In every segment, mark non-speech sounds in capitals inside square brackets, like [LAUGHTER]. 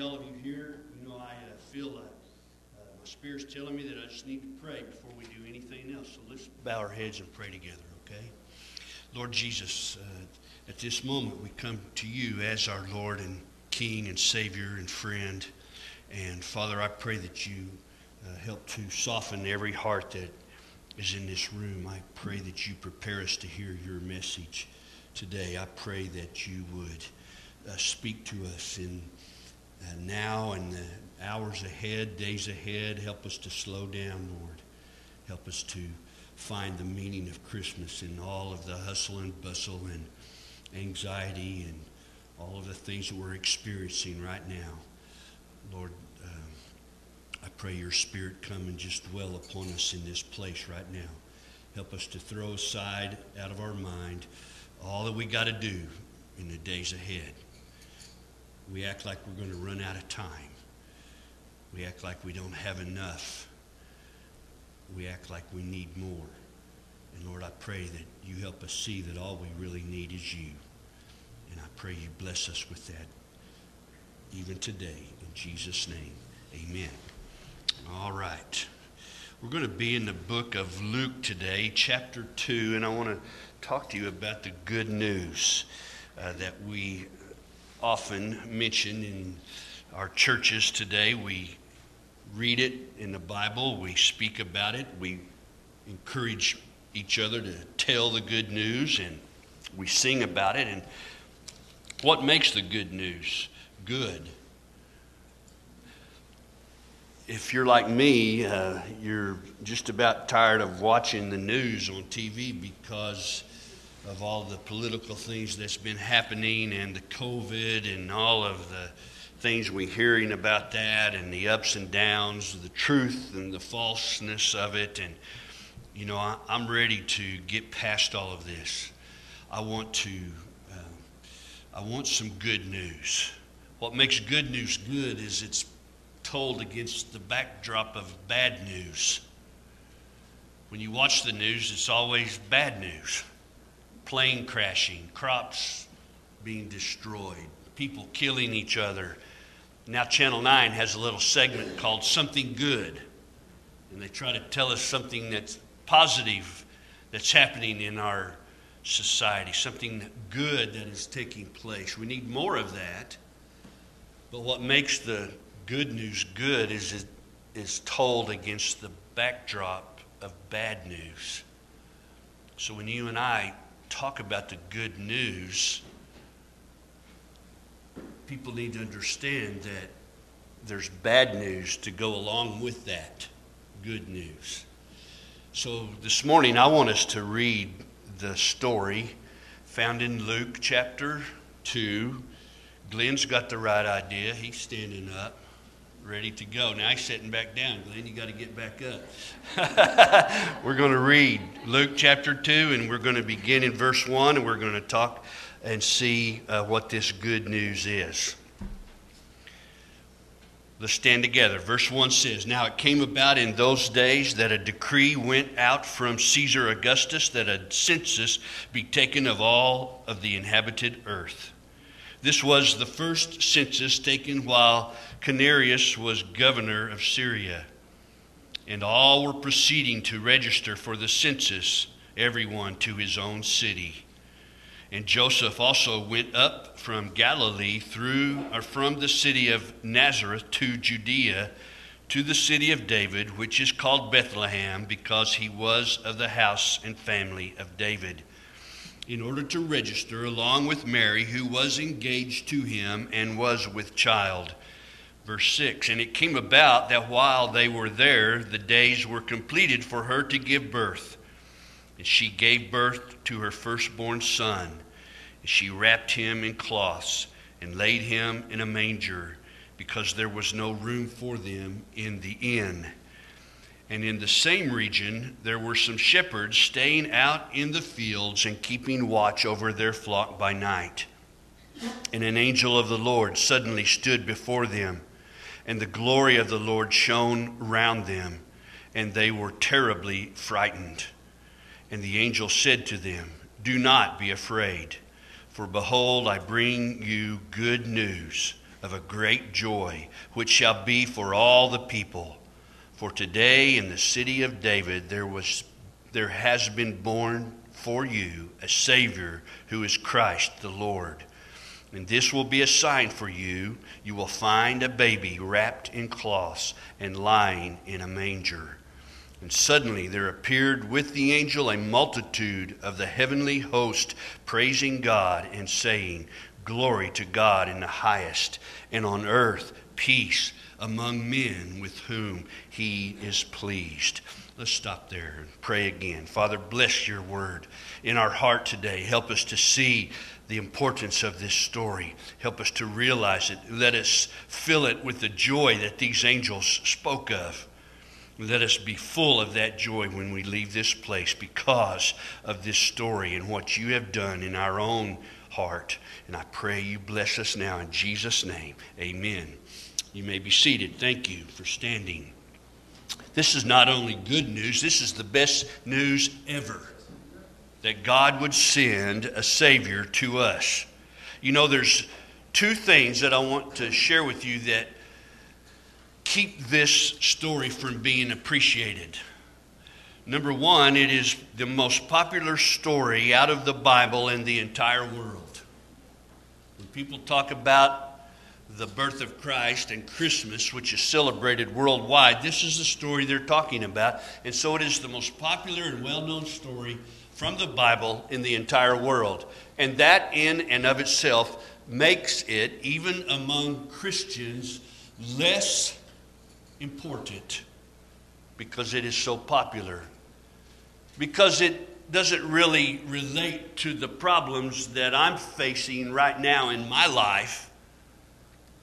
all of you here. You know, I uh, feel uh, uh, my spirit's telling me that I just need to pray before we do anything else. So let's bow our heads and pray together, okay? Lord Jesus, uh, at this moment we come to you as our Lord and King and Savior and friend. And Father, I pray that you uh, help to soften every heart that is in this room. I pray that you prepare us to hear your message today. I pray that you would uh, speak to us in now and the hours ahead, days ahead. Help us to slow down, Lord. Help us to find the meaning of Christmas in all of the hustle and bustle and anxiety and all of the things that we're experiencing right now. Lord, um, I pray your spirit come and just dwell upon us in this place right now. Help us to throw aside out of our mind all that we got to do in the days ahead. We act like we're going to run out of time. We act like we don't have enough. We act like we need more. And Lord, I pray that you help us see that all we really need is you. And I pray you bless us with that even today. In Jesus' name, amen. All right. We're going to be in the book of Luke today, chapter 2, and I want to talk to you about the good news uh, that we often mentioned in our churches today. We read it in the Bible, we speak about it, we encourage each other to tell the good news, and we sing about it. And what makes the good news good? If you're like me, uh, you're just about tired of watching the news on TV because of all the political things that's been happening and the COVID and all of the things we're hearing about that and the ups and downs, the truth and the falseness of it. And, you know, I, am ready to get past all of this. I want to, uh, I want some good news. What makes good news good is it's told against the backdrop of bad news. When you watch the news, it's always bad news plane crashing, crops being destroyed, people killing each other. Now, Channel 9 has a little segment called Something Good. And they try to tell us something that's positive that's happening in our society, something good that is taking place. We need more of that. But what makes the good news good is it is told against the backdrop of bad news. So when you and I talk about the good news, people need to understand that there's bad news to go along with that good news. So this morning, I want us to read the story found in Luke chapter 2. Glenn's got the right idea. He's standing up ready to go. Now he's sitting back down. Glenn, you got to get back up. [LAUGHS] we're going to read Luke chapter 2, and we're going to begin in verse 1, and we're going to talk and see uh, what this good news is. Let's stand together. Verse 1 says Now it came about in those days that a decree went out from Caesar Augustus that a census be taken of all of the inhabited earth. This was the first census taken while Quirinius was governor of Syria. And all were proceeding to register for the census, everyone to his own city. And Joseph also went up from Galilee through or from the city of Nazareth to Judea to the city of David, which is called Bethlehem, because he was of the house and family of David, in order to register along with Mary, who was engaged to him and was with child. Verse 6 And it came about that while they were there, the days were completed for her to give birth. And she gave birth to her firstborn son. And she wrapped him in cloths and laid him in a manger, because there was no room for them in the inn. And in the same region, there were some shepherds staying out in the fields and keeping watch over their flock by night. And an angel of the Lord suddenly stood before them and the glory of the Lord shone round them, and they were terribly frightened. And the angel said to them, Do not be afraid, for behold, I bring you good news of a great joy, which shall be for all the people. For today in the city of David there was there has been born for you a Savior who is Christ the Lord. And this will be a sign for you. You will find a baby wrapped in cloths and lying in a manger. And suddenly there appeared with the angel a multitude of the heavenly host, praising God and saying, Glory to God in the highest, and on earth peace among men with whom he is pleased. Let's stop there and pray again. Father, bless your word in our heart today. Help us to see the importance of this story. Help us to realize it. Let us fill it with the joy that these angels spoke of. Let us be full of that joy when we leave this place because of this story and what you have done in our own heart. And I pray you bless us now in Jesus' name. Amen. You may be seated. Thank you for standing. This is not only good news, this is the best news ever that God would send a Savior to us. You know, there's two things that I want to share with you that keep this story from being appreciated. Number one, it is the most popular story out of the Bible in the entire world. When people talk about the birth of Christ and Christmas, which is celebrated worldwide, this is the story they're talking about. And so it is the most popular and well known story from the Bible in the entire world. And that, in and of itself, makes it, even among Christians, less important because it is so popular. Because it doesn't really relate to the problems that I'm facing right now in my life.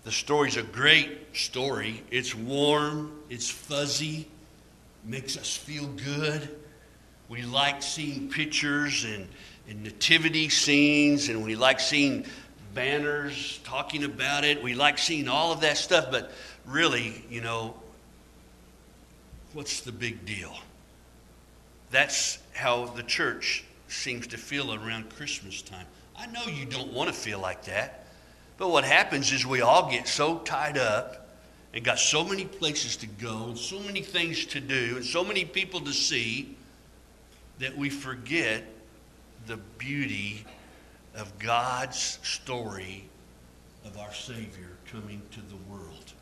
The story's a great story. It's warm, it's fuzzy, makes us feel good. We like seeing pictures and, and nativity scenes, and we like seeing banners talking about it. We like seeing all of that stuff, but really, you know, What's the big deal? That's how the church seems to feel around Christmas time. I know you don't want to feel like that, but what happens is we all get so tied up and got so many places to go and so many things to do and so many people to see that we forget the beauty of God's story of our Savior coming to the world.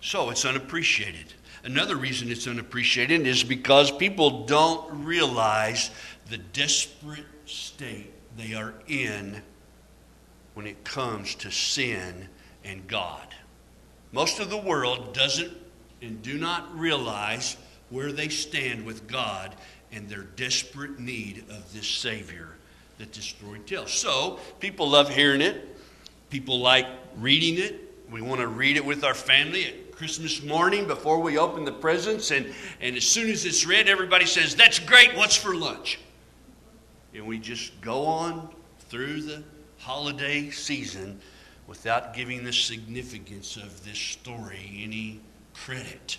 So it's unappreciated. Another reason it's unappreciated is because people don't realize the desperate state they are in when it comes to sin and God. Most of the world doesn't and do not realize where they stand with God and their desperate need of this Savior that this story tells. So, people love hearing it. People like reading it. We want to read it with our family. At Christmas morning before we open the presents, and, and as soon as it's read, everybody says, That's great, what's for lunch? And we just go on through the holiday season without giving the significance of this story any credit.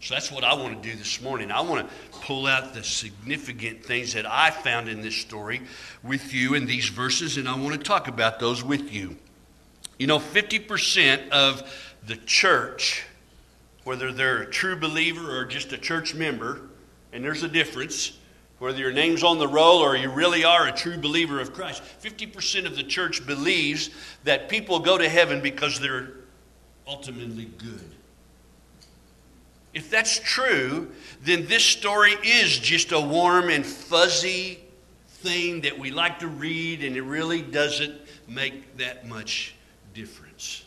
So that's what I want to do this morning. I want to pull out the significant things that I found in this story with you in these verses, and I want to talk about those with you. You know, 50% of the church, whether they're a true believer or just a church member, and there's a difference, whether your name's on the roll or you really are a true believer of Christ, 50% of the church believes that people go to heaven because they're ultimately good. If that's true, then this story is just a warm and fuzzy thing that we like to read, and it really doesn't make that much difference.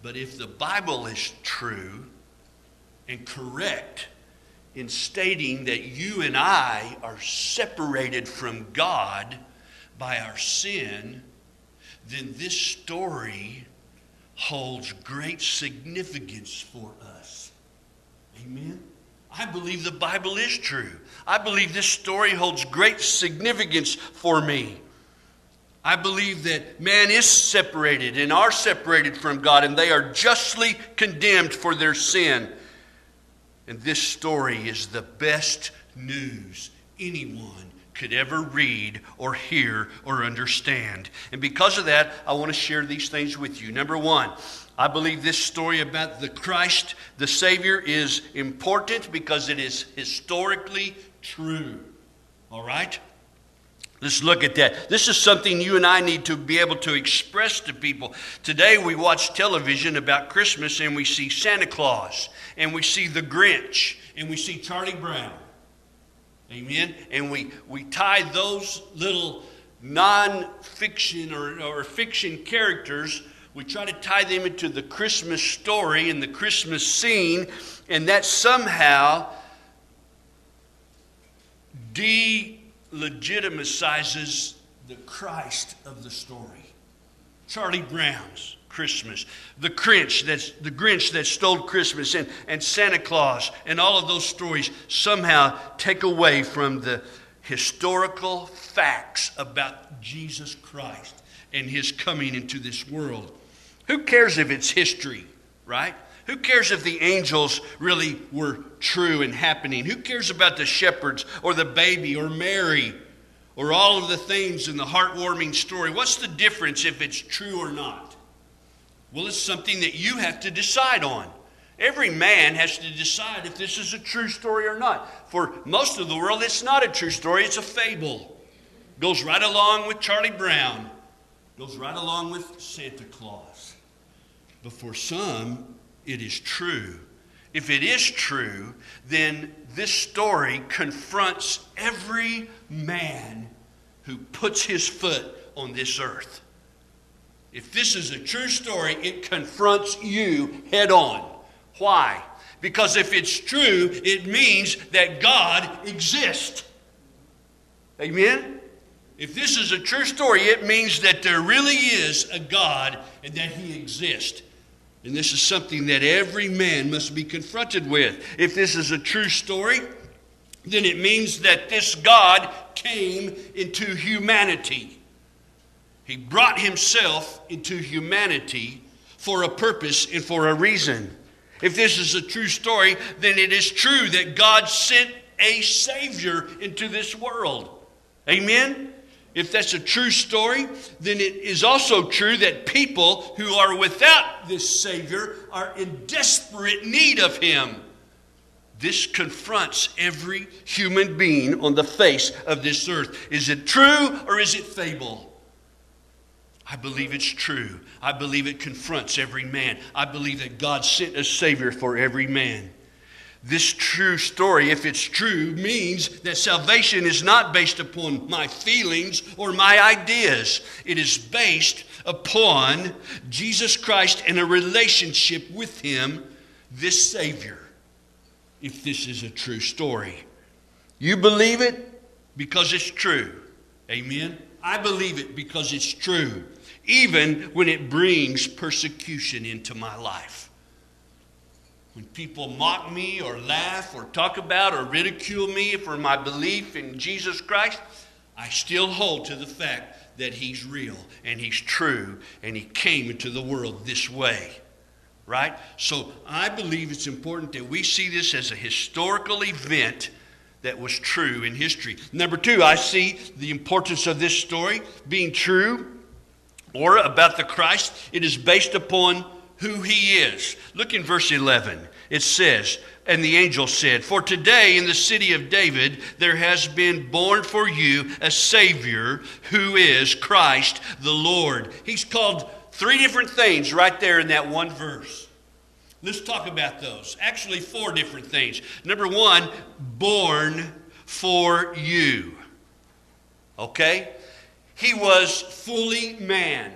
But if the Bible is true and correct in stating that you and I are separated from God by our sin, then this story holds great significance for us. Amen? I believe the Bible is true. I believe this story holds great significance for me. I believe that man is separated and are separated from God, and they are justly condemned for their sin. And this story is the best news anyone could ever read or hear or understand. And because of that, I want to share these things with you. Number one, I believe this story about the Christ, the Savior, is important because it is historically true. All right? Let's look at that. This is something you and I need to be able to express to people. Today we watch television about Christmas and we see Santa Claus and we see the Grinch and we see Charlie Brown. Amen. And we, we tie those little non fiction or, or fiction characters, we try to tie them into the Christmas story and the Christmas scene, and that somehow de legitimizes the Christ of the story. Charlie Brown's Christmas, the Grinch that's the Grinch that stole Christmas, and, and Santa Claus, and all of those stories somehow take away from the historical facts about Jesus Christ and his coming into this world. Who cares if it's history, right? Who cares if the angels really were true and happening? Who cares about the shepherds or the baby or Mary or all of the things in the heartwarming story? What's the difference if it's true or not? Well, it's something that you have to decide on. Every man has to decide if this is a true story or not. For most of the world, it's not a true story, it's a fable. Goes right along with Charlie Brown, goes right along with Santa Claus. But for some, it is true. If it is true, then this story confronts every man who puts his foot on this earth. If this is a true story, it confronts you head on. Why? Because if it's true, it means that God exists. Amen? If this is a true story, it means that there really is a God and that He exists. And this is something that every man must be confronted with. If this is a true story, then it means that this God came into humanity. He brought himself into humanity for a purpose and for a reason. If this is a true story, then it is true that God sent a Savior into this world. Amen? If that's a true story, then it is also true that people who are without this Savior are in desperate need of Him. This confronts every human being on the face of this earth. Is it true or is it fable? I believe it's true. I believe it confronts every man. I believe that God sent a Savior for every man. This true story, if it's true, means that salvation is not based upon my feelings or my ideas. It is based upon Jesus Christ and a relationship with Him, this Savior. If this is a true story, you believe it because it's true. Amen. I believe it because it's true, even when it brings persecution into my life. When people mock me or laugh or talk about or ridicule me for my belief in Jesus Christ, I still hold to the fact that He's real and He's true and He came into the world this way. Right? So I believe it's important that we see this as a historical event that was true in history. Number two, I see the importance of this story being true or about the Christ. It is based upon who he is. Look in verse 11. It says, And the angel said, For today in the city of David there has been born for you a Savior who is Christ the Lord. He's called three different things right there in that one verse. Let's talk about those. Actually, four different things. Number one, born for you. Okay? He was fully man.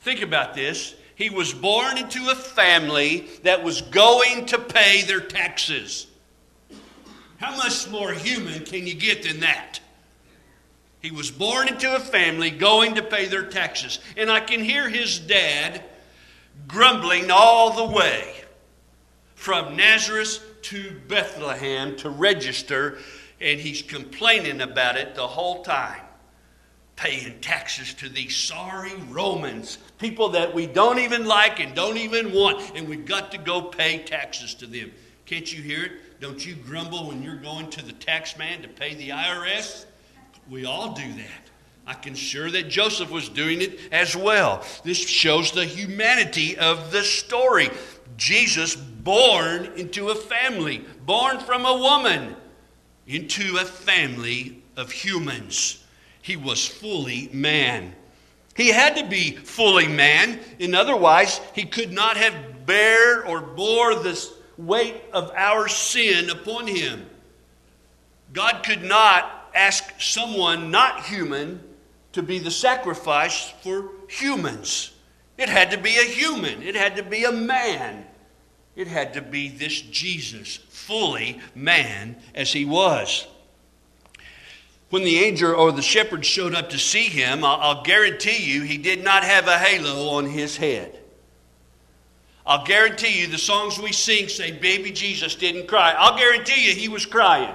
Think about this. He was born into a family that was going to pay their taxes. How much more human can you get than that? He was born into a family going to pay their taxes. And I can hear his dad grumbling all the way from Nazareth to Bethlehem to register, and he's complaining about it the whole time paying taxes to these sorry Romans, people that we don't even like and don't even want, and we've got to go pay taxes to them. Can't you hear it? Don't you grumble when you're going to the tax man to pay the IRS? We all do that. I can sure that Joseph was doing it as well. This shows the humanity of the story. Jesus born into a family, born from a woman into a family of humans. He was fully man. He had to be fully man, in otherwise he could not have bear or bore the weight of our sin upon him. God could not ask someone not human to be the sacrifice for humans. It had to be a human, it had to be a man. It had to be this Jesus, fully man as he was. When the angel or the shepherd showed up to see him, I'll, guarantee you he did not have a halo on his head. I'll guarantee you the songs we sing say, Baby Jesus didn't cry. I'll guarantee you he was crying.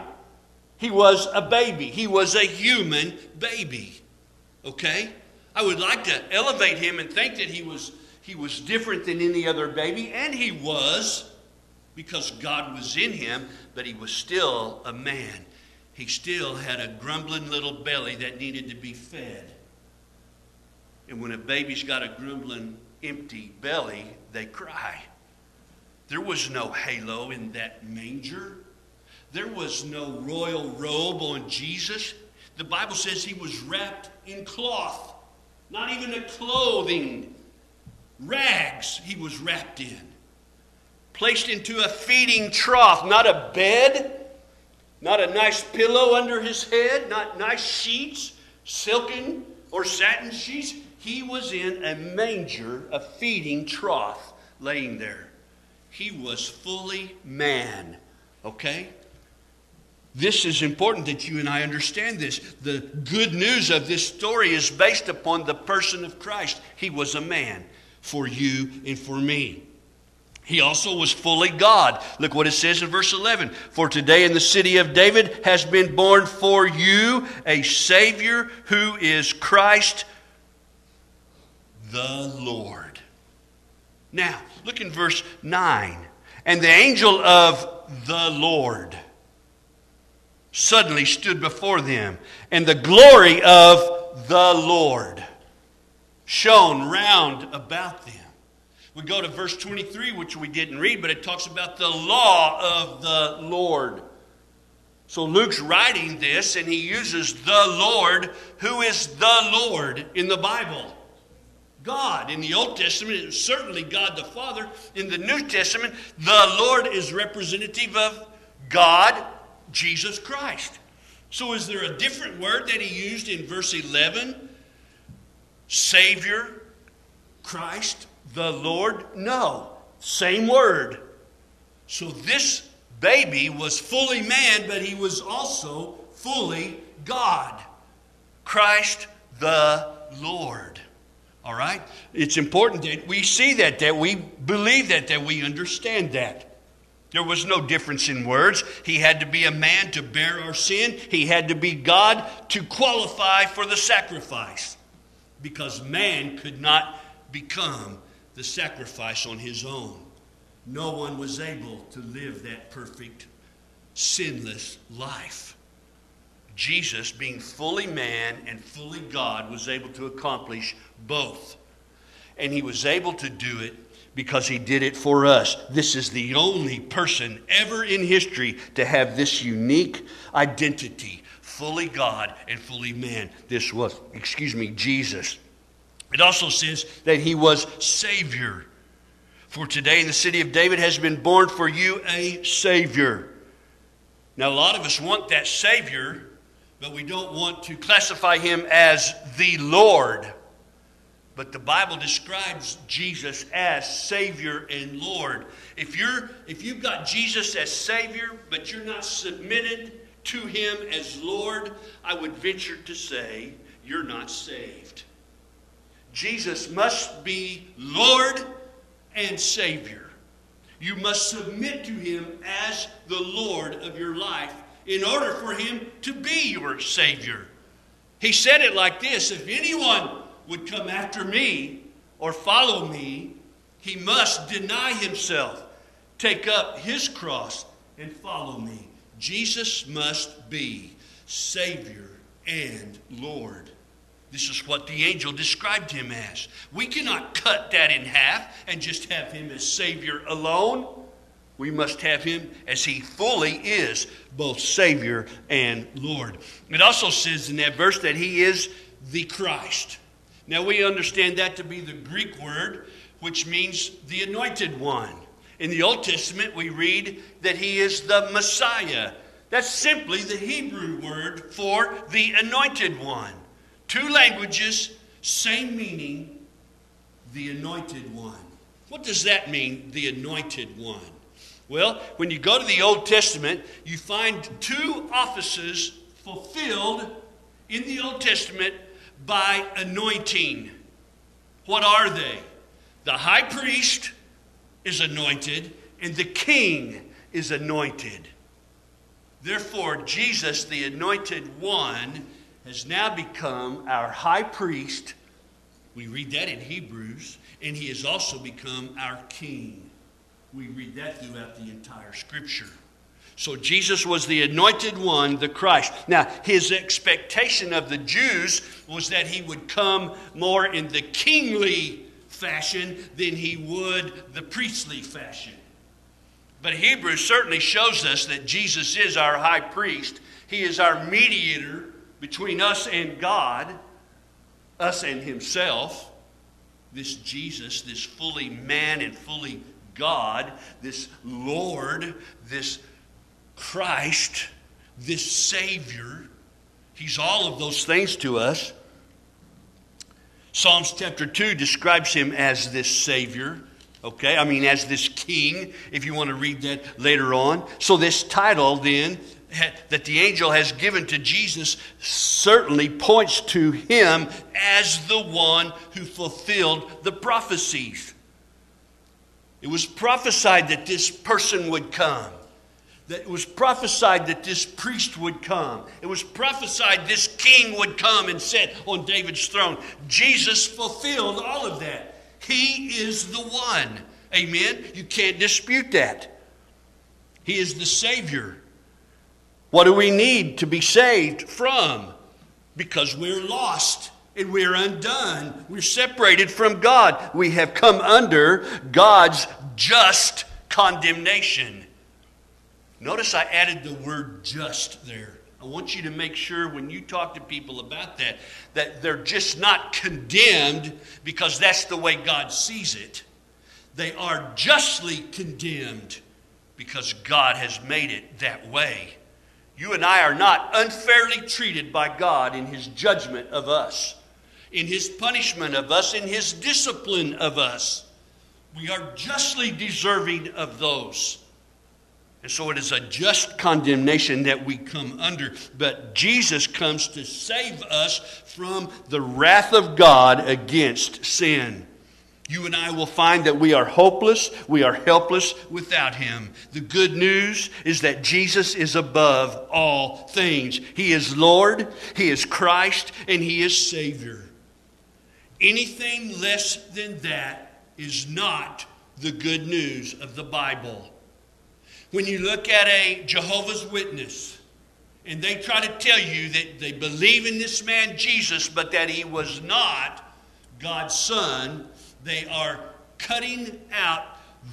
He was a baby, he was a human baby. Okay? I would like to elevate him and think that he was, he was different than any other baby, and he was because God was in him, but he was still a man. He still had a grumbling little belly that needed to be fed. And when a baby's got a grumbling, empty belly, they cry. There was no halo in that manger. There was no royal robe on Jesus. The Bible says he was wrapped in cloth, not even a clothing, rags he was wrapped in. Placed into a feeding trough, not a bed, not a nice pillow under his head, not nice sheets, silken or satin sheets. He was in a manger, a feeding trough, laying there. He was fully man, okay? This is important that you and I understand this. The good news of this story is based upon the person of Christ. He was a man for you and for me. He also was fully God. Look what it says in verse 11. For today in the city of David has been born for you a Savior who is Christ the Lord. Now, look in verse 9. And the angel of the Lord suddenly stood before them, and the glory of the Lord shone round about them. We go to verse 23, which we didn't read, but it talks about the law of the Lord. So Luke's writing this, and he uses the Lord, who is the Lord in the Bible. God. In the Old Testament, it's certainly God the Father. In the New Testament, the Lord is representative of God, Jesus Christ. So is there a different word that he used in verse 11? Savior, Christ, the Lord? No. Same word. So this baby was fully man, but he was also fully God. Christ the Lord. All right? It's important that we see that, that we believe that, that we understand that. There was no difference in words. He had to be a man to bear our sin, he had to be God to qualify for the sacrifice because man could not become the sacrifice on his own. No one was able to live that perfect, sinless life. Jesus, being fully man and fully God, was able to accomplish both. And he was able to do it because he did it for us. This is the only person ever in history to have this unique identity fully God and fully man. This was, excuse me, Jesus. It also says that he was Savior. For today in the city of David has been born for you a Savior. Now, a lot of us want that Savior, but we don't want to classify him as the Lord. But the Bible describes Jesus as Savior and Lord. If you're if you've got Jesus as Savior, but you're not submitted to him as Lord, I would venture to say you're not saved. Jesus must be Lord and Savior. You must submit to him as the Lord of your life in order for him to be your Savior. He said it like this If anyone would come after me or follow me, he must deny himself, take up his cross, and follow me. Jesus must be Savior and Lord. This is what the angel described him as. We cannot cut that in half and just have him as Savior alone. We must have him as he fully is, both Savior and Lord. It also says in that verse that he is the Christ. Now we understand that to be the Greek word, which means the anointed one. In the Old Testament, we read that he is the Messiah. That's simply the Hebrew word for the anointed one. Two languages, same meaning, the anointed one. What does that mean, the anointed one? Well, when you go to the Old Testament, you find two offices fulfilled in the Old Testament by anointing. What are they? The high priest is anointed, and the king is anointed. Therefore, Jesus, the anointed one, has now become our high priest. We read that in Hebrews, and he has also become our king. We read that throughout the entire scripture. So Jesus was the anointed one, the Christ. Now, his expectation of the Jews was that he would come more in the kingly fashion than he would the priestly fashion. But Hebrews certainly shows us that Jesus is our high priest. He is our mediator between us and God, us and himself. This Jesus, this fully man and fully God, this Lord, this Christ, this Savior. He's all of those things to us. Psalms chapter 2 describes him as this Savior, okay? I mean, as this King, if you want to read that later on. So, this title then that the angel has given to Jesus certainly points to him as the one who fulfilled the prophecies. It was prophesied that this person would come. That it was prophesied that this priest would come. It was prophesied this king would come and sit on David's throne. Jesus fulfilled all of that. He is the one. Amen. You can't dispute that. He is the Savior. What do we need to be saved from? Because we're lost and we're undone. We're separated from God. We have come under God's just condemnation. Notice I added the word just there. I want you to make sure when you talk to people about that, that they're just not condemned because that's the way God sees it. They are justly condemned because God has made it that way. You and I are not unfairly treated by God in His judgment of us in his punishment of us, in his discipline of us. We are justly deserving of those. And so it is a just condemnation that we come under. But Jesus comes to save us from the wrath of God against sin. You and I will find that we are hopeless, we are helpless without Him. The good news is that Jesus is above all things. He is Lord, He is Christ, and He is Savior. Anything less than that is not the good news of the Bible. When you look at a Jehovah's Witness, and they try to tell you that they believe in this man Jesus, but that he was not God's son, they are cutting out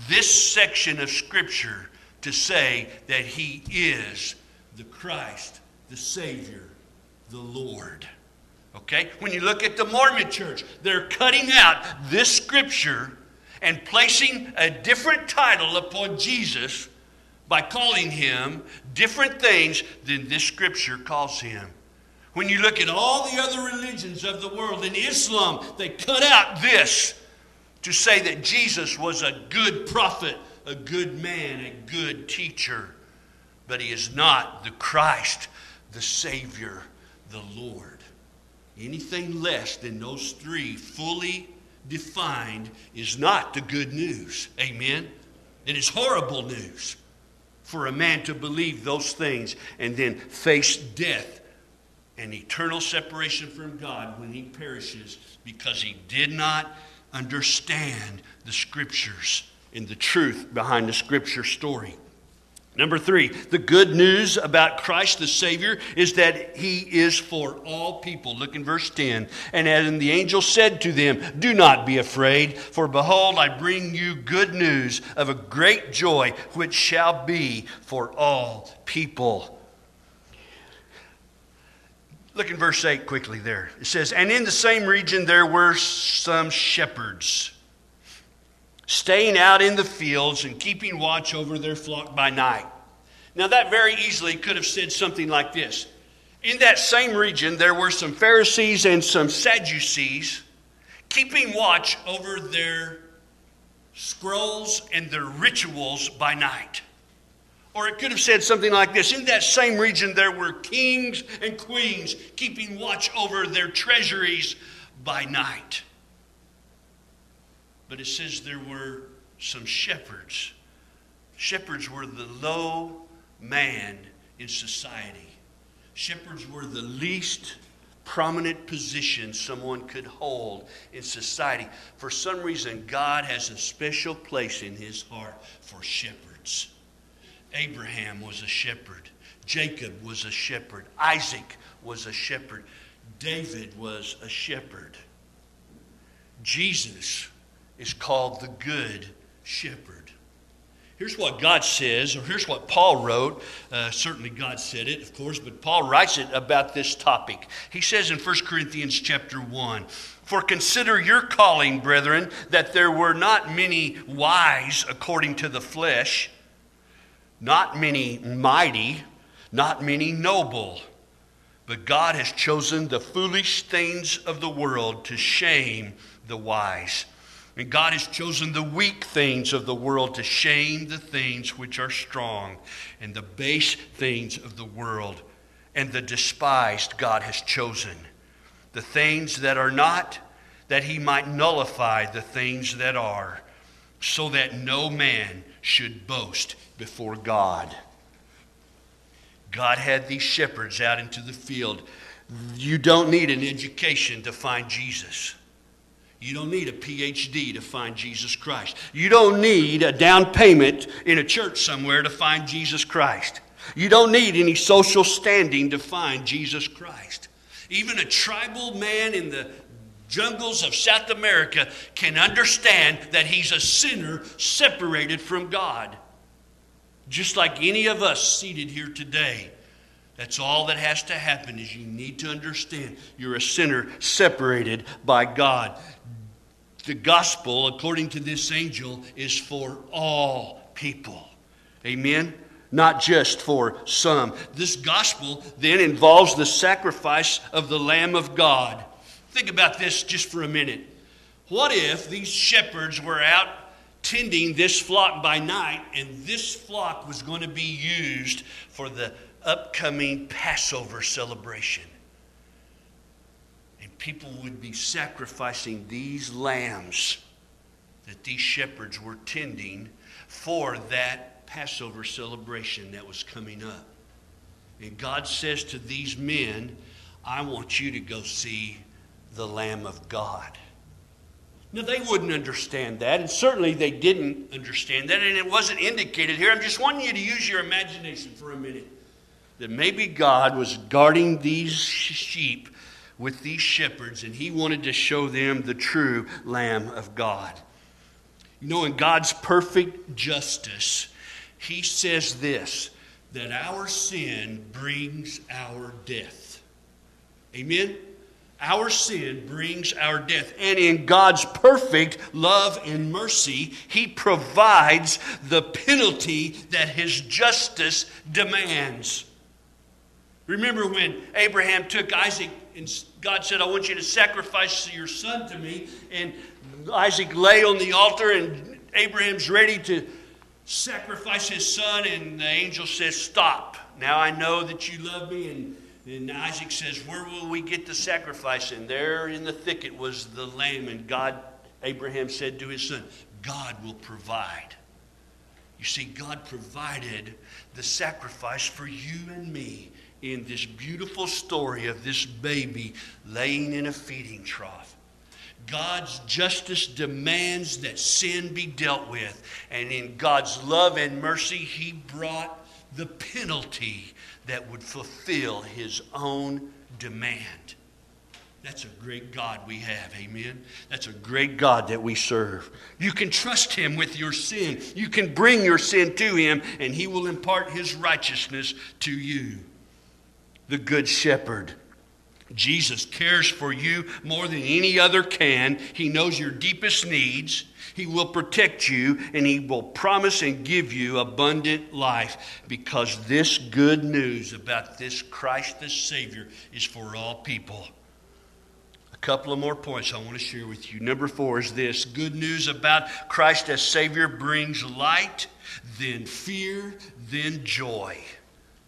this section of Scripture to say that he is the Christ, the Savior, the Lord. Okay? When you look at the Mormon church, they're cutting out this scripture and placing a different title upon Jesus by calling him different things than this scripture calls him. When you look at all the other religions of the world, in Islam, they cut out this to say that Jesus was a good prophet, a good man, a good teacher. But he is not the Christ, the Savior, the Lord. Anything less than those three fully defined is not the good news. Amen? It is horrible news for a man to believe those things and then face death and eternal separation from God when he perishes because he did not understand the scriptures and the truth behind the scripture story. Number three, the good news about Christ the Savior is that He is for all people. Look in verse 10. And as the angel said to them, Do not be afraid, for behold, I bring you good news of a great joy, which shall be for all people. Look in verse 8 quickly there. It says, And in the same region there were some shepherds staying out in the fields and keeping watch over their flock by night. Now, that very easily could have said something like this In that same region, there were some Pharisees and some Sadducees keeping watch over their scrolls and their rituals by night. Or it could have said something like this In that same region, there were kings and queens keeping watch over their treasuries by night. But it says there were some shepherds. Shepherds were the low man in society. Shepherds were the least prominent position someone could hold in society. For some reason, God has a special place in his heart for shepherds. Abraham was a shepherd, Jacob was a shepherd, Isaac was a shepherd, David was a shepherd. Jesus is called the Good Shepherd. Here's what God says, or here's what Paul wrote. Uh, certainly God said it, of course, but Paul writes it about this topic. He says in 1 Corinthians chapter 1, For consider your calling, brethren, that there were not many wise according to the flesh, not many mighty, not many noble. But God has chosen the foolish things of the world to shame the wise. And God has chosen the weak things of the world to shame the things which are strong, and the base things of the world, and the despised God has chosen. The things that are not, that he might nullify the things that are, so that no man should boast before God. God had these shepherds out into the field. You don't need an education to find Jesus. You don't need a PhD to find Jesus Christ. You don't need a down payment in a church somewhere to find Jesus Christ. You don't need any social standing to find Jesus Christ. Even a tribal man in the jungles of South America can understand that he's a sinner separated from God. Just like any of us seated here today. That's all that has to happen is you need to understand you're a sinner separated by God the gospel, according to this angel, is for all people. Amen? Not just for some. This gospel then involves the sacrifice of the Lamb of God. Think about this just for a minute. What if these shepherds were out tending this flock by night and this flock was going to be used for the upcoming Passover celebration? And people would be sacrificing these lambs that these shepherds were tending for that Passover celebration that was coming up. And God says to these men, I want you to go see the Lamb of God. Now, they wouldn't understand that, and certainly they didn't understand that, and it wasn't indicated here. I'm just wanting you to use your imagination for a minute. That maybe God was guarding these sheep with these shepherds, and he wanted to show them the true Lamb of God. You know, in God's perfect justice, he says this that our sin brings our death. Amen? Our sin brings our death. And in God's perfect love and mercy, He provides the penalty that His justice demands. Remember when Abraham took Isaac and God said, I want you to sacrifice your son to me. And Isaac lay on the altar, and Abraham's ready to sacrifice his son. And the angel says, Stop. Now I know that you love me. And, and Isaac says, Where will we get the sacrifice? And there in the thicket was the lamb. And God, Abraham said to his son, God will provide. You see, God provided the sacrifice for you and me in this beautiful story of this baby laying in a feeding trough. God's justice demands that sin be dealt with. And in God's love and mercy, He brought the penalty that would fulfill His own demand. That's a great God we have, amen? That's a great God that we serve. You can trust Him with your sin. You can bring your sin to Him, and He will impart His righteousness to you. The Good Shepherd Jesus cares for you more than any other can. He knows your deepest needs. He will protect you and he will promise and give you abundant life because this good news about this Christ the Savior is for all people. A couple of more points I want to share with you. Number four is this good news about Christ as Savior brings light, then fear, then joy.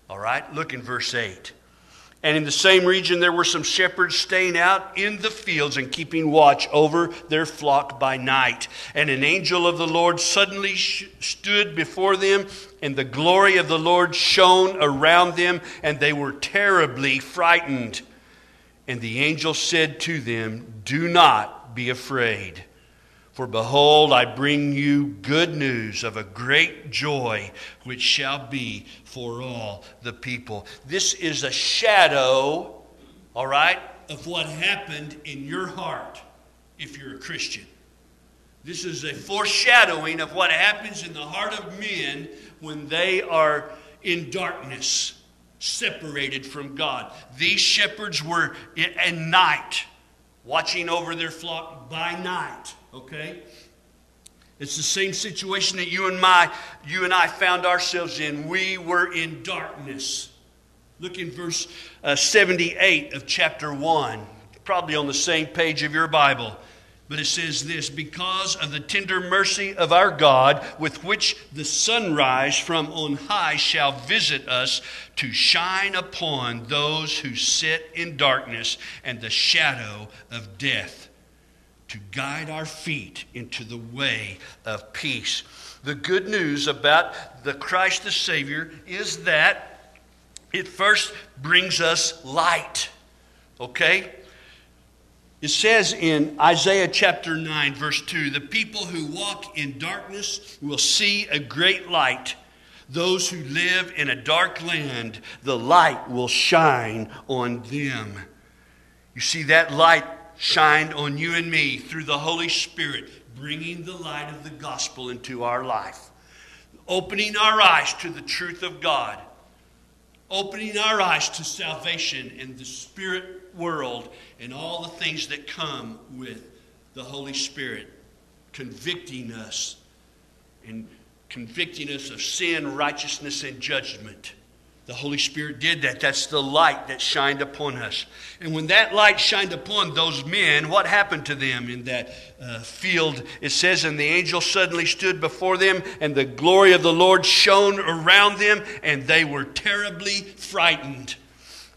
All right, look in verse 8. And in the same region, there were some shepherds staying out in the fields and keeping watch over their flock by night. And an angel of the Lord suddenly sh- stood before them, and the glory of the Lord shone around them, and they were terribly frightened. And the angel said to them, Do not be afraid. For behold, I bring you good news of a great joy, which shall be for all the people. This is a shadow, all right, of what happened in your heart if you're a Christian. This is a foreshadowing of what happens in the heart of men when they are in darkness, separated from God. These shepherds were at night, watching over their flock by night okay? It's the same situation that you and my you and I found ourselves in. We were in darkness. Look in verse uh, 78 of chapter 1, probably on the same page of your Bible. But it says this because of the tender mercy of our God, with which the sunrise from on high shall visit us to shine upon those who sit in darkness and the shadow of death to guide our feet into the way of peace. The good news about the Christ the Savior is that it first brings us light. Okay? It says in Isaiah chapter 9, verse 2 the people who walk in darkness will see a great light. Those who live in a dark land, the light will shine on them. You see, that light shined on you and me through the Holy Spirit, bringing the light of the gospel into our life, opening our eyes to the truth of God, opening our eyes to salvation and the spirit world and all the things that come with the Holy Spirit, convicting us and convicting us of sin, righteousness, and judgment. The Holy Spirit did that. That's the light that shined upon us. And when that light shined upon those men, what happened to them in that uh, field? It says, And the angel suddenly stood before them, and the glory of the Lord shone around them, and they were terribly frightened.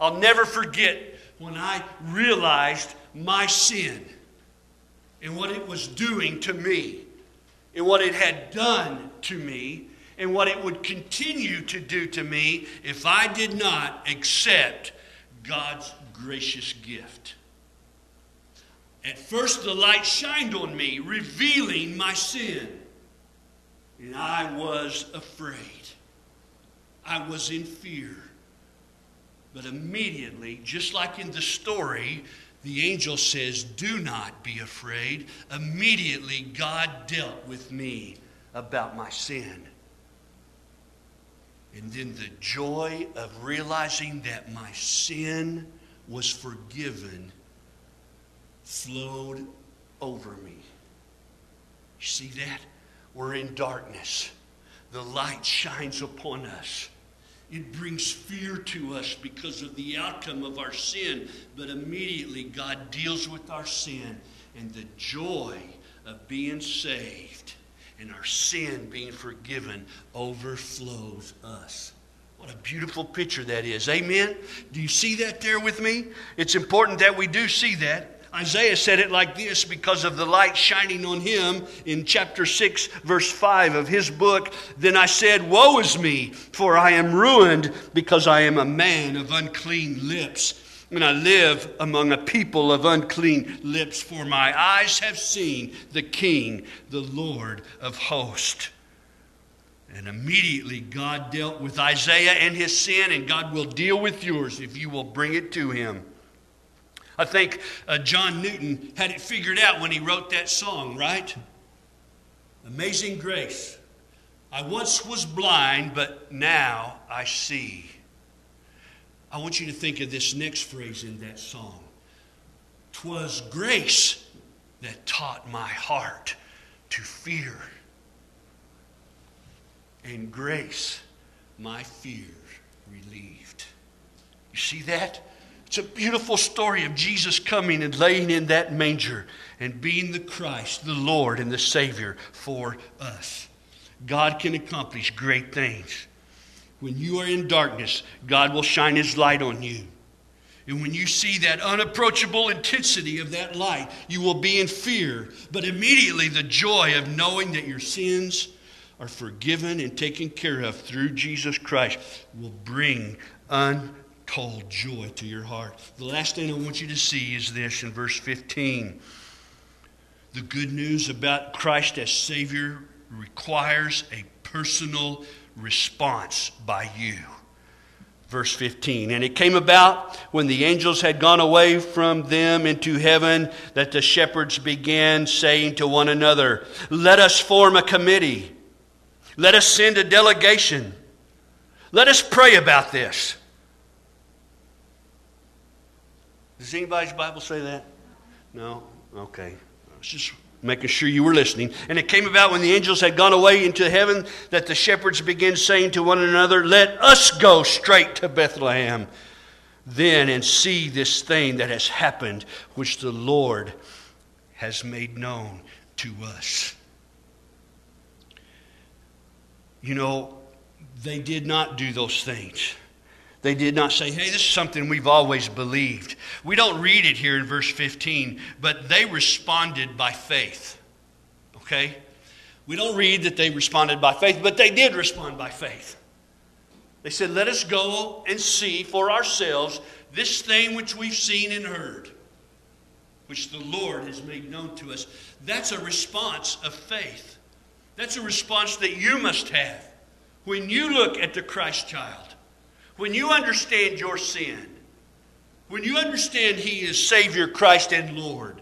I'll never forget when I realized my sin and what it was doing to me and what it had done to me and what it would continue to do to me if I did not accept God's gracious gift. At first, the light shined on me, revealing my sin. And I was afraid. I was in fear. But immediately, just like in the story, the angel says, Do not be afraid. Immediately, God dealt with me about my sin. And then the joy of realizing that my sin was forgiven flowed over me. You see that? We're in darkness. The light shines upon us. It brings fear to us because of the outcome of our sin, but immediately God deals with our sin and the joy of being saved and our sin being forgiven overflows us. What a beautiful picture that is. Amen? Do you see that there with me? It's important that we do see that. Isaiah said it like this because of the light shining on him in chapter 6, verse 5 of his book. Then I said, Woe is me, for I am ruined because I am a man of unclean lips and I live among a people of unclean lips, for my eyes have seen the King, the Lord of hosts. And immediately God dealt with Isaiah and his sin, and God will deal with yours if you will bring it to him. I think uh, John Newton had it figured out when he wrote that song, right? Amazing grace. I once was blind, but now I see. I want you to think of this next phrase in that song. Twas grace that taught my heart to fear, and grace my fear relieved. You see that? It's a beautiful story of Jesus coming and laying in that manger and being the Christ, the Lord, and the Savior for us. God can accomplish great things. When you are in darkness, God will shine His light on you. And when you see that unapproachable intensity of that light, you will be in fear. But immediately, the joy of knowing that your sins are forgiven and taken care of through Jesus Christ will bring untold joy to your heart. The last thing I want you to see is this in verse 15. The good news about Christ as Savior requires a personal response by you. Verse 15. And it came about when the angels had gone away from them into heaven that the shepherds began saying to one another, Let us form a committee. Let us send a delegation. Let us pray about this. Does anybody's Bible say that? No? Okay. It's just making sure you were listening. And it came about when the angels had gone away into heaven that the shepherds began saying to one another, Let us go straight to Bethlehem then and see this thing that has happened, which the Lord has made known to us. You know, they did not do those things. They did not say, hey, this is something we've always believed. We don't read it here in verse 15, but they responded by faith. Okay? We don't read that they responded by faith, but they did respond by faith. They said, Let us go and see for ourselves this thing which we've seen and heard, which the Lord has made known to us. That's a response of faith. That's a response that you must have when you look at the Christ child. When you understand your sin, when you understand He is Savior, Christ, and Lord,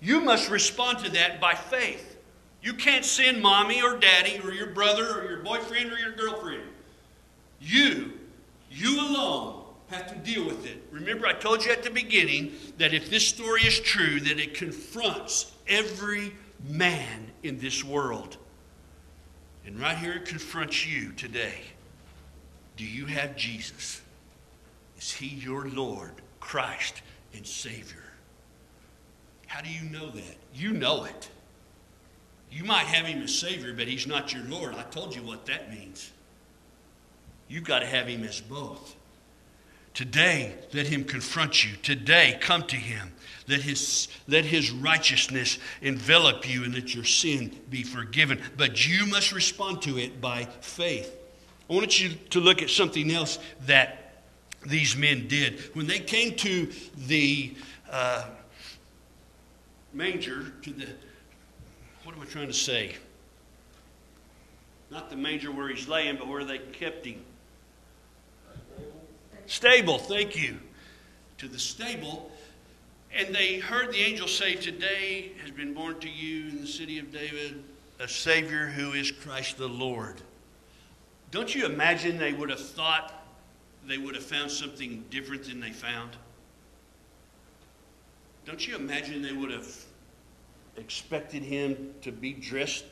you must respond to that by faith. You can't send mommy or daddy or your brother or your boyfriend or your girlfriend. You, you alone, have to deal with it. Remember, I told you at the beginning that if this story is true, that it confronts every man in this world. And right here, it confronts you today. Do you have Jesus? Is he your Lord, Christ, and Savior? How do you know that? You know it. You might have him as Savior, but he's not your Lord. I told you what that means. You've got to have him as both. Today, let him confront you. Today, come to him. Let his, let his righteousness envelop you and let your sin be forgiven. But you must respond to it by faith. I want you to look at something else that these men did. When they came to the uh, manger, to the, what am I trying to say? Not the manger where he's laying, but where they kept him. Stable, thank you. To the stable. And they heard the angel say, Today has been born to you in the city of David a Savior who is Christ the Lord. Don't you imagine they would have thought they would have found something different than they found? Don't you imagine they would have expected him to be dressed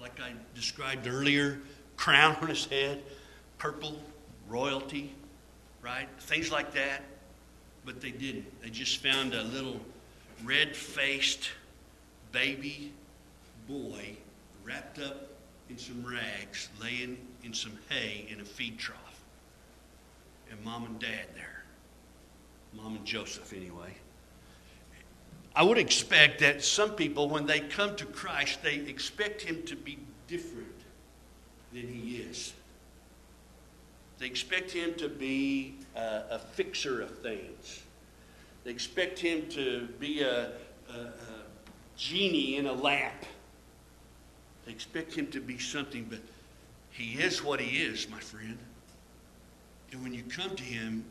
like I described earlier, crown on his head, purple, royalty, right? Things like that. But they didn't. They just found a little red faced baby boy wrapped up in some rags, laying in some hay in a feed trough. And mom and dad there. Mom and Joseph, anyway. I would expect that some people, when they come to Christ, they expect him to be different than he is. They expect him to be a, fixer of things. They expect him to be a, a, a genie in a lamp. They expect him to be something, but he is what he is, my friend. And when you come to him,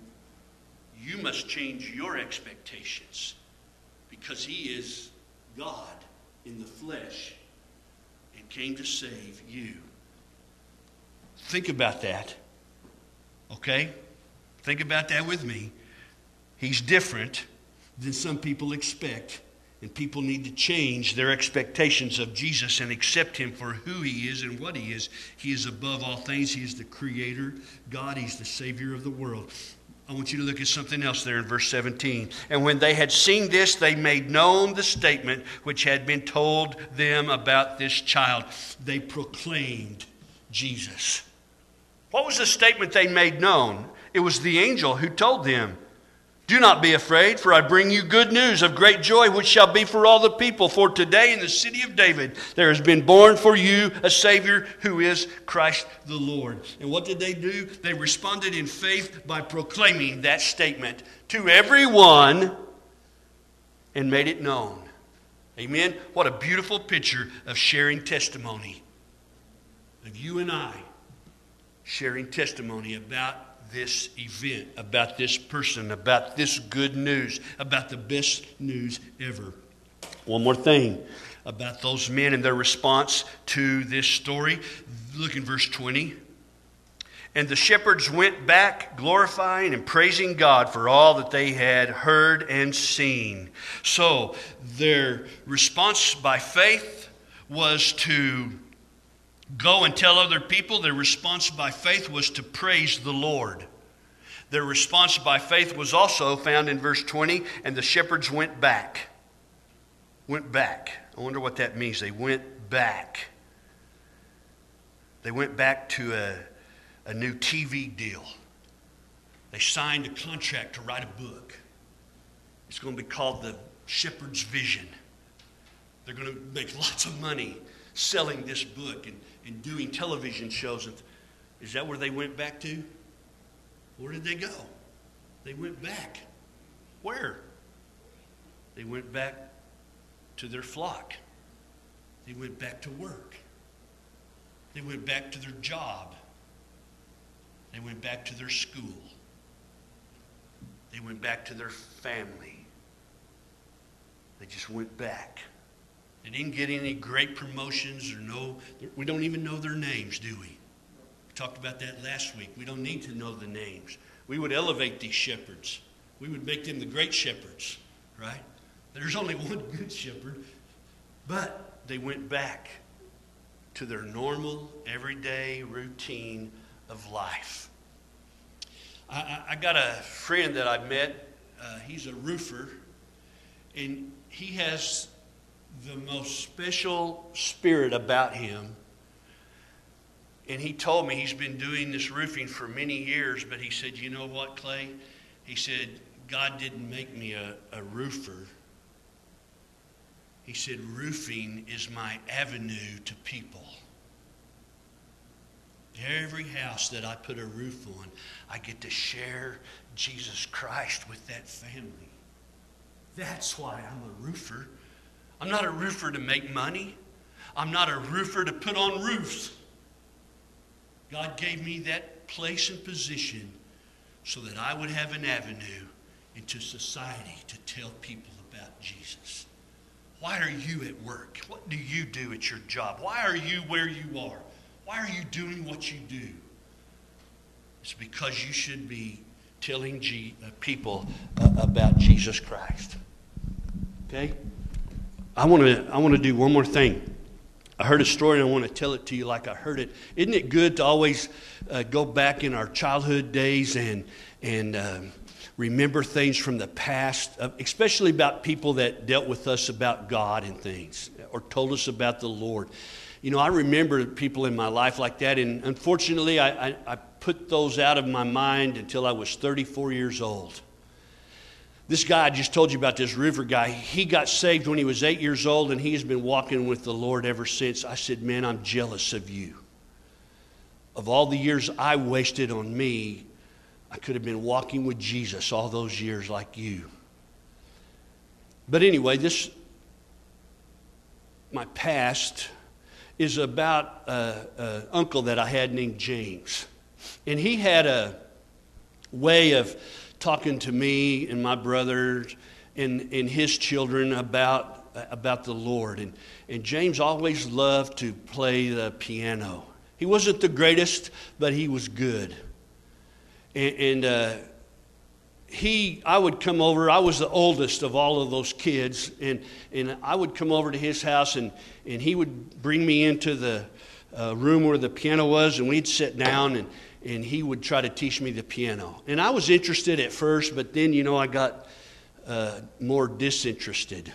you must change your expectations because he is God in the flesh and came to save you. Think about that. Okay? Think about that with me. He's different than some people expect. And people need to change their expectations of Jesus and accept him for who he is and what he is. He is above all things. He is the creator God. He's the savior of the world. I want you to look at something else there in verse 17. And when they had seen this, they made known the statement which had been told them about this child. They proclaimed Jesus. What was the statement they made known? It was the angel who told them, Do not be afraid, for I bring you good news of great joy, which shall be for all the people. For today in the city of David there has been born for you a Savior who is Christ the Lord. And what did they do? They responded in faith by proclaiming that statement to everyone and made it known. Amen. What a beautiful picture of sharing testimony of you and I sharing testimony about this event, about this person, about this good news, about the best news ever. One more thing about those men and their response to this story. Look in verse 20. And the shepherds went back, glorifying and praising God for all that they had heard and seen. So, their response by faith was to go and tell other people. Their response by faith was to praise the Lord. Their response by faith was also found in verse 20, and the shepherds went back. Went back. I wonder what that means. They went back. They went back to a, a new TV deal. They signed a contract to write a book. It's going to be called The Shepherd's Vision. They're going to make lots of money selling this book. And and doing television shows. Is that where they went back to? Where did they go? They went back. Where? They went back to their flock. They went back to work. They went back to their job. They went back to their school. They went back to their family. They just went back. They didn't get any great promotions or no, we don't even know their names, do we? We talked about that last week. We don't need to know the names. We would elevate these shepherds, we would make them the great shepherds, right? There's only [LAUGHS] one good shepherd, but they went back to their normal, everyday routine of life. I, I, got a friend that I met. Uh, he's a roofer, and he has the most special spirit about him. And he told me he's been doing this roofing for many years, but he said, You know what, Clay? He said, God didn't make me a, a roofer. He said, Roofing is my avenue to people. Every house that I put a roof on, I get to share Jesus Christ with that family. That's why I'm a roofer. I'm not a roofer to make money. I'm not a roofer to put on roofs. God gave me that place and position so that I would have an avenue into society to tell people about Jesus. Why are you at work? What do you do at your job? Why are you where you are? Why are you doing what you do? It's because you should be telling G- uh, people uh, about Jesus Christ. Okay? I want to I want to do one more thing. I heard a story and I want to tell it to you like I heard it. Isn't it good to always uh, go back in our childhood days and and um, remember things from the past, uh, especially about people that dealt with us about God and things or told us about the Lord. You know, I remember people in my life like that, and unfortunately, I, I, I put those out of my mind until I was 34 years old. This guy I just told you about, this river guy, he got saved when he was eight years old and he has been walking with the Lord ever since. I said, Man, I'm jealous of you. of all the years I wasted on me, I could have been walking with Jesus all those years like you. But anyway, this, my past, is about an uncle that I had named James. And he had a way of talking to me and my brothers and, and his children about, about the Lord. And, and James always loved to play the piano. He wasn't the greatest, but he was good. And, and uh, he, I would come over. I was the oldest of all of those kids, and, and I would come over to his house, and, and he would bring me into the uh, room where the piano was, and we'd sit down, and, and he would try to teach me the piano. And I was interested at first, but then, you know, I got uh, more disinterested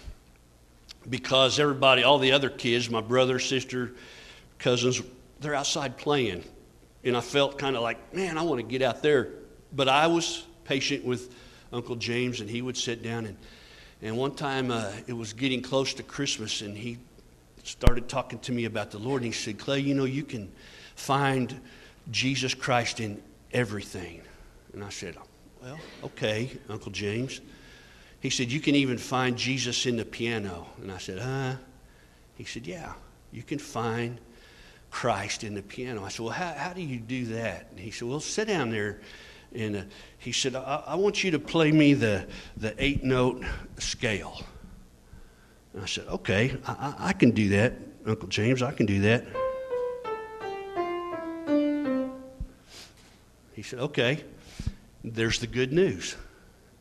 because everybody, all the other kids, my brother, sister, cousins, they're outside playing. And I felt kind of like, man, I want to get out there. But I was patient with Uncle James, and he would sit down. And, and one time uh, it was getting close to Christmas, and he started talking to me about the Lord. And he said, Clay, you know, you can find Jesus Christ in everything. And I said, Well, okay, Uncle James. He said, You can even find Jesus in the piano. And I said, Huh? He said, Yeah, you can find Christ in the piano. I said, Well, how, how do you do that? And he said, Well, sit down there. And uh, he said, I, I, want you to play me the, the eight note scale. And I said, Okay, I, I can do that, Uncle James, I can do that. He said, Okay, there's the good news.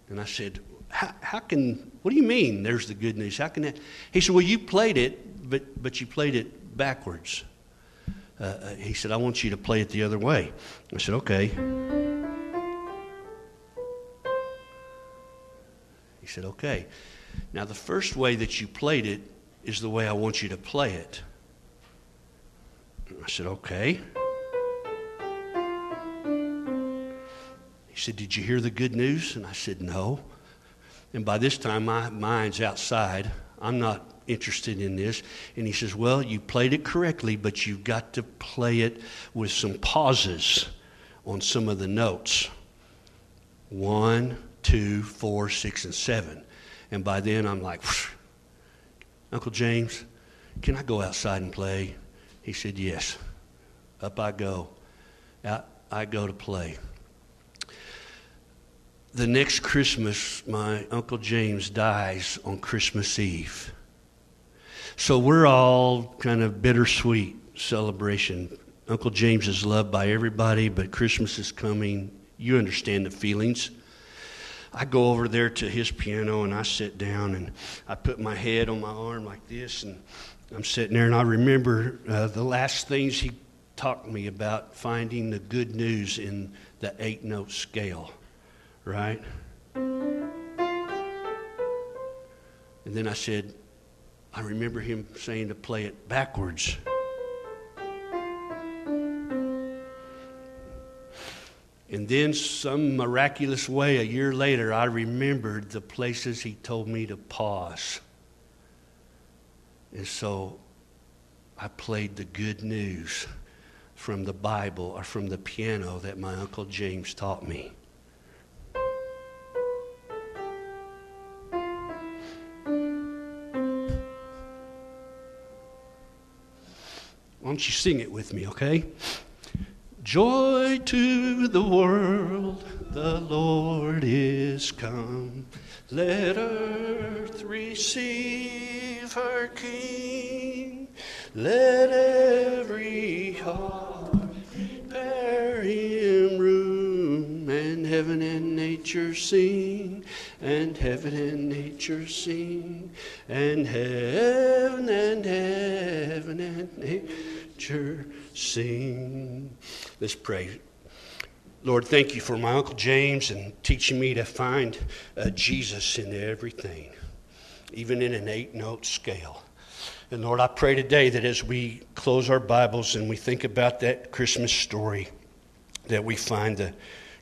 And I said, how, can, what do you mean there's the good news? How can that? He said, Well, you played it, but, but you played it backwards. Uh, uh, he said, I want you to play it the other way. I said, Okay. He said, Okay. Now, the first way that you played it is the way I want you to play it. I said, Okay. He said, Did you hear the good news? And I said, No. And by this time, my mind's outside. I'm not interested in this. And he says, Well, you played it correctly, but you've got to play it with some pauses on some of the notes one, two, four, six, and seven. And by then, I'm like, Uncle James, can I go outside and play? He said, Yes. Up I go. Out I go to play the next Christmas, my Uncle James dies on Christmas Eve. So we're all kind of bittersweet celebration. Uncle James is loved by everybody, but Christmas is coming. You understand the feelings. I go over there to his piano and I sit down and I put my head on my arm like this and I'm sitting there and I remember uh, the last things he taught me about finding the good news in the eight note scale right? And then I said, I remember him saying to play it backwards. And then, some miraculous way, a year later, I remembered the places he told me to pause. And so I played the good news from the Bible or from the piano that my Uncle James taught me. Why don't you sing it with me, okay? Joy to the world, the Lord is come. Let earth receive her King. Let every heart prepare him room, and heaven and nature sing, and heaven and nature sing, and heaven and heaven and nature sing. Let's pray. Lord, thank you for my Uncle James and teaching me to find uh, Jesus in everything, even in an eight note scale. And Lord, I pray today that as we close our Bibles and we think about that Christmas story, that we find the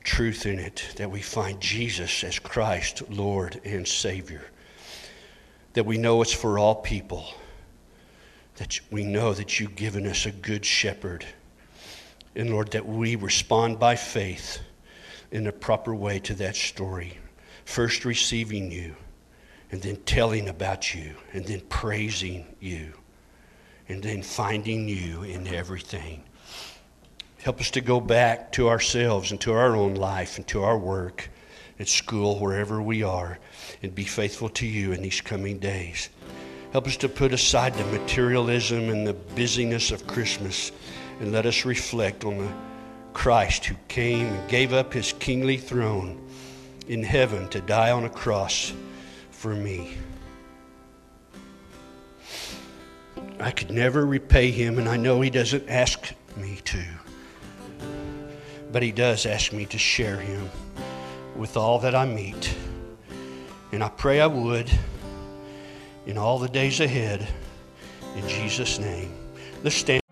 truth in it, that we find Jesus as Christ, Lord and Savior, that we know it's for all people that we know that you've given us a good shepherd And Lord, that we respond by faith in a proper way to that story. First receiving you, and then telling about you, and then praising you, and then finding you in everything. Help us to go back to ourselves and to our own life and to our work at school, wherever we are, and be faithful to you in these coming days. Help us to put aside the materialism and the busyness of Christmas and let us reflect on the Christ who came and gave up his kingly throne in heaven to die on a cross for me. I could never repay him, and I know he doesn't ask me to. But he does ask me to share him with all that I meet. And I pray I would in all the days ahead. In Jesus' name. Let's stand.